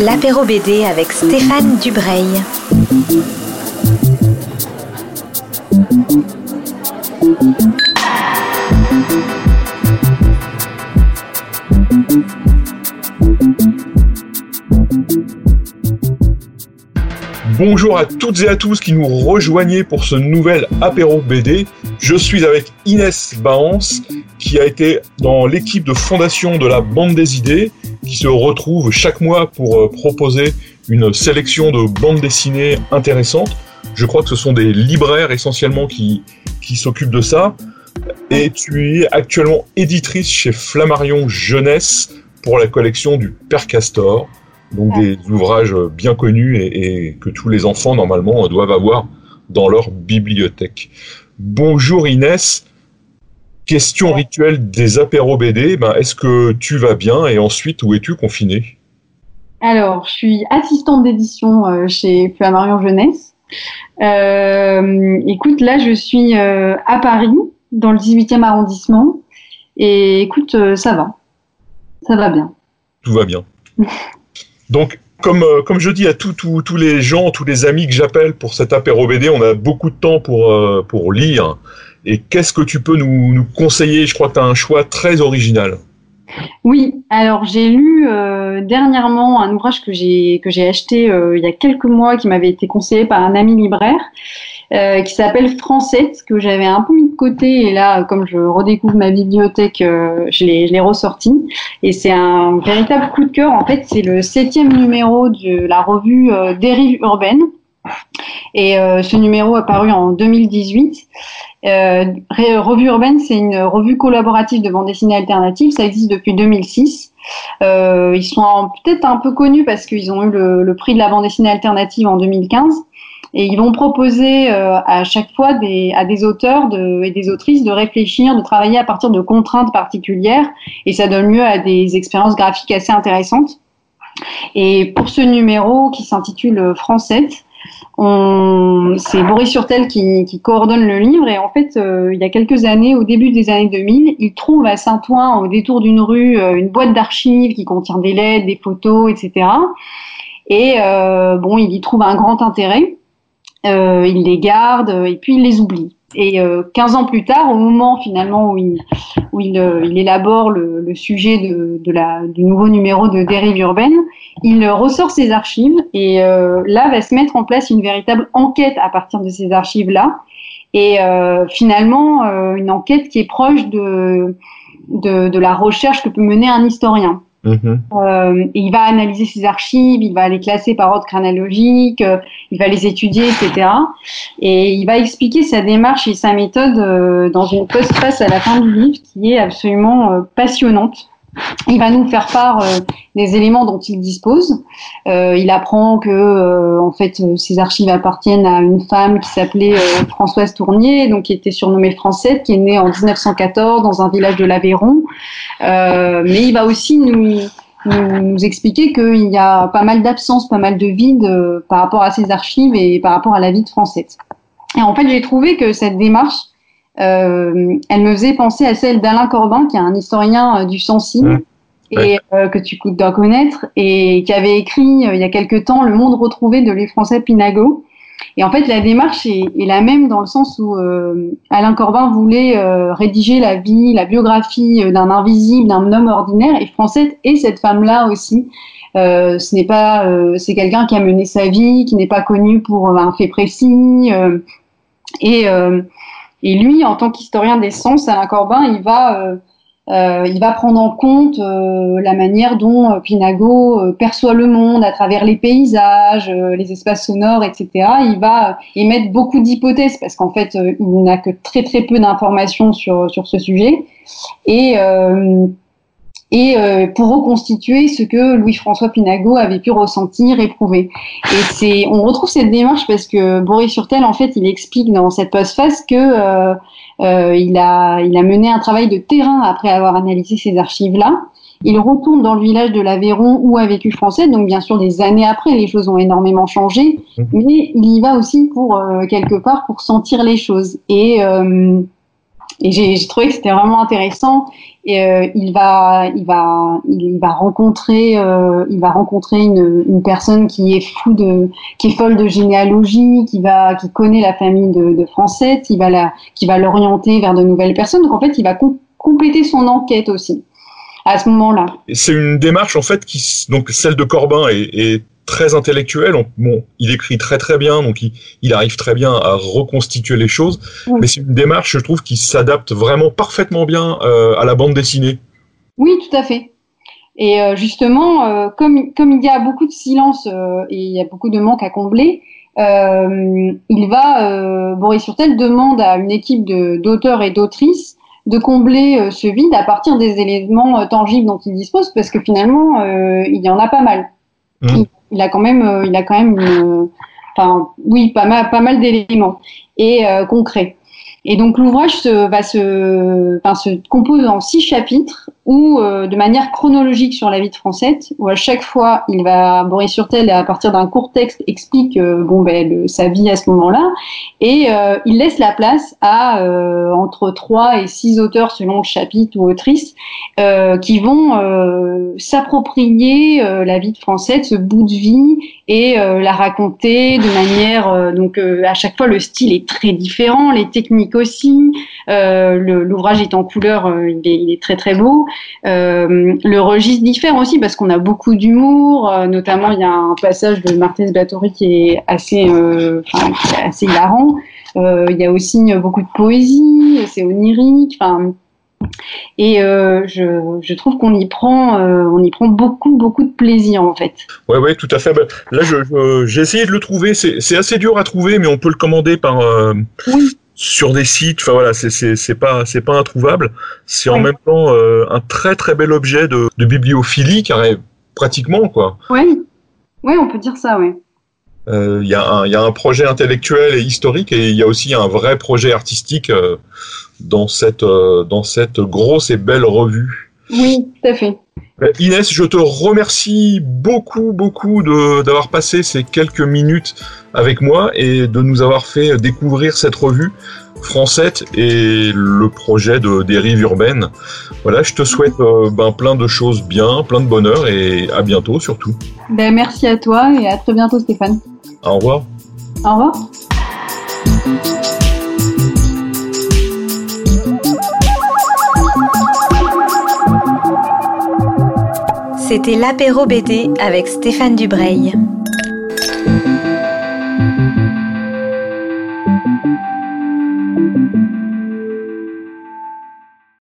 L'apéro BD avec Stéphane Dubreuil. Bonjour à toutes et à tous qui nous rejoignez pour ce nouvel apéro BD. Je suis avec Inès Baance qui a été dans l'équipe de fondation de la Bande des idées qui se retrouve chaque mois pour euh, proposer une sélection de bandes dessinées intéressantes. Je crois que ce sont des libraires essentiellement qui, qui s'occupent de ça. Et tu es actuellement éditrice chez Flammarion Jeunesse pour la collection du Père Castor donc des ouvrages bien connus et, que tous les enfants normalement doivent avoir dans leur bibliothèque. Bonjour Inès, question rituelle des apéros BD, ben, est-ce que tu vas bien et ensuite où es-tu confinée? Alors, je suis assistante d'édition euh, chez Flammarion Jeunesse. Euh, écoute, là je suis euh, à Paris, dans le 18e arrondissement, et écoute, ça va, ça va bien. Tout va bien. Donc, comme, euh, comme je dis à tous les gens, tous les amis que j'appelle pour cet apéro BD, on a beaucoup de temps pour, euh, pour lire. Et qu'est-ce que tu peux nous, nous conseiller? Je crois que tu as un choix très original. Oui, alors j'ai lu euh, dernièrement un ouvrage que j'ai que j'ai acheté il y a quelques mois qui m'avait été conseillé par un ami libraire euh, qui s'appelle Francette, que j'avais un peu mis de côté. Et là, comme je redécouvre ma bibliothèque, euh, je l'ai ressorti. Et c'est un véritable coup de cœur. En fait, c'est le septième numéro de la revue euh, Dérive urbaine. Et euh, ce numéro a paru en 2018. revue urbaine, c'est une revue collaborative de bande dessinée alternative. Ça existe depuis 2006. ils sont peut-être un peu connus parce qu'ils ont eu le, prix de la bande dessinée alternative en 2015. Et ils vont proposer euh, à chaque fois à des auteurs et des autrices de réfléchir, de travailler à partir de contraintes particulières. Et ça donne lieu à des expériences graphiques assez intéressantes. Et pour ce numéro qui s'intitule Français, c'est Boris Surtel qui, coordonne le livre et en fait, euh, il y a quelques années, au début des années 2000, il trouve à Saint-Ouen, au détour d'une rue, euh, une boîte d'archives qui contient des lettres, des photos, etc. Et euh, bon, il y trouve un grand intérêt. Il les garde et puis il les oublie. Et euh, 15 ans plus tard, au moment finalement où il, où il, euh, il élabore le, le sujet de, de, la, du nouveau numéro de Dérive urbaine, il ressort ses archives et euh, là va se mettre en place une véritable enquête à partir de ces archives-là. Et finalement, une enquête qui est proche de, de, de la recherche que peut mener un historien. Mhm. Euh, il va analyser ses archives, il va les classer par ordre chronologique, euh, il va les étudier, etc. Et il va expliquer sa démarche et sa méthode euh, dans une postface à la fin du livre qui est absolument passionnante. Il va nous faire part des éléments dont il dispose. Il apprend que, en fait, ces archives appartiennent à une femme qui s'appelait Françoise Tournier, donc qui était surnommée Française, qui est née en 1914 dans un village de l'Aveyron. Mais il va aussi nous, nous, expliquer qu'il y a pas mal d'absences, pas mal de vides par rapport à ces archives et par rapport à la vie de Française. Et en fait, j'ai trouvé que cette démarche euh, elle me faisait penser à celle d'Alain Corbin, qui est un historien euh, du Sancy. Mmh. Et euh, que tu dois connaître, et qui avait écrit il y a quelque temps Le monde retrouvé de Louis-François Pinago. Et en fait, la démarche est, la même dans le sens où Alain Corbin voulait rédiger la vie, la biographie d'un invisible, d'un homme ordinaire, et Française est cette femme-là aussi. ce n'est pas, c'est quelqu'un qui a mené sa vie, qui n'est pas connu pour un fait précis, et et lui, en tant qu'historien des sens, Alain Corbin, il va, euh, euh, il va prendre en compte euh, la manière dont Pinago perçoit le monde à travers les paysages, les espaces sonores, etc. Il va émettre beaucoup d'hypothèses parce qu'en fait, il n'a que très très peu d'informations sur, sur ce sujet. Et et euh, pour reconstituer ce que Louis-François Pinago avait pu ressentir, éprouver. Et c'est, on retrouve cette démarche parce que Boris Surtel, en fait, il explique dans cette postface que euh, euh, il a, il a mené un travail de terrain après avoir analysé ces archives-là. Il retourne dans le village de l'Aveyron où a vécu Français, donc bien sûr des années après, les choses ont énormément changé, mmh. mais il y va aussi pour euh, quelque part pour sentir les choses. Et et j'ai trouvé que c'était vraiment intéressant. Et euh, il va, il va, il, va rencontrer, euh, il va rencontrer une, une, personne qui est fou de, qui est folle de généalogie, qui va, qui connaît la famille de, de Francette, qui va la, qui va l'orienter vers de nouvelles personnes. Donc en fait, il va compléter son enquête aussi à ce moment-là. C'est une démarche en fait qui, donc celle de Corbin est, est très intellectuel. Bon, il écrit très très bien, donc il, il arrive très bien à reconstituer les choses. Mais c'est une démarche, je trouve, qui s'adapte vraiment parfaitement bien euh, à la bande dessinée. Oui, tout à fait. Et euh, justement, euh, comme, comme il y a beaucoup de silence et il y a beaucoup de manque à combler, il va, Boris Surtel demande à une équipe d'auteurs et d'autrices de combler ce vide à partir des éléments tangibles dont il dispose, parce que finalement, il y en a pas mal. Mmh il a quand même, euh, il a quand même, une, enfin, oui, pas mal, pas mal d'éléments et euh, concrets. Et donc l'ouvrage se, va se, enfin, se compose en six chapitres ou euh, de manière chronologique sur la vie de Francette, où à chaque fois il va Boris Surtel à partir d'un court texte explique euh, bon ben sa vie à ce moment-là, et euh, il laisse la place à entre trois et six auteurs selon le chapitre ou autrice qui vont s'approprier la vie de Francette, ce bout de vie et la raconter de manière donc à chaque fois le style est très différent, les techniques aussi, l'ouvrage est en couleur, il est, il est très très beau. Euh, le registre diffère aussi parce qu'on a beaucoup d'humour, euh, notamment il y a un passage de Marthez Bathory qui est assez, euh, assez hilarant. il y a aussi beaucoup de poésie, c'est onirique. Et je, je, trouve qu'on y prend, on y prend beaucoup, beaucoup de plaisir en fait. Ouais, ouais, tout à fait. Ben, là, j'ai essayé de le trouver. C'est assez dur à trouver, mais on peut le commander par. Oui sur des sites. Enfin voilà, c'est c'est pas c'est pas introuvable. C'est en même temps euh, un très très bel objet de, de bibliophilie, carré, pratiquement quoi. Oui, oui, on peut dire ça, oui. Euh, il y, a un, y a un projet intellectuel et historique et il y a aussi un vrai projet artistique euh, dans cette dans cette grosse et belle revue. Oui, tout à fait. Euh, Inès, je te remercie beaucoup, beaucoup d'avoir passé ces quelques minutes avec moi et de nous avoir fait découvrir cette revue Francette et le projet de dérive urbaine. Voilà, je te souhaite euh, ben, plein de choses bien, plein de bonheur et à bientôt surtout. Ben, merci à toi et à très bientôt Stéphane. Au revoir. Au revoir. C'était l'apéro BD avec Stéphane Dubreuil.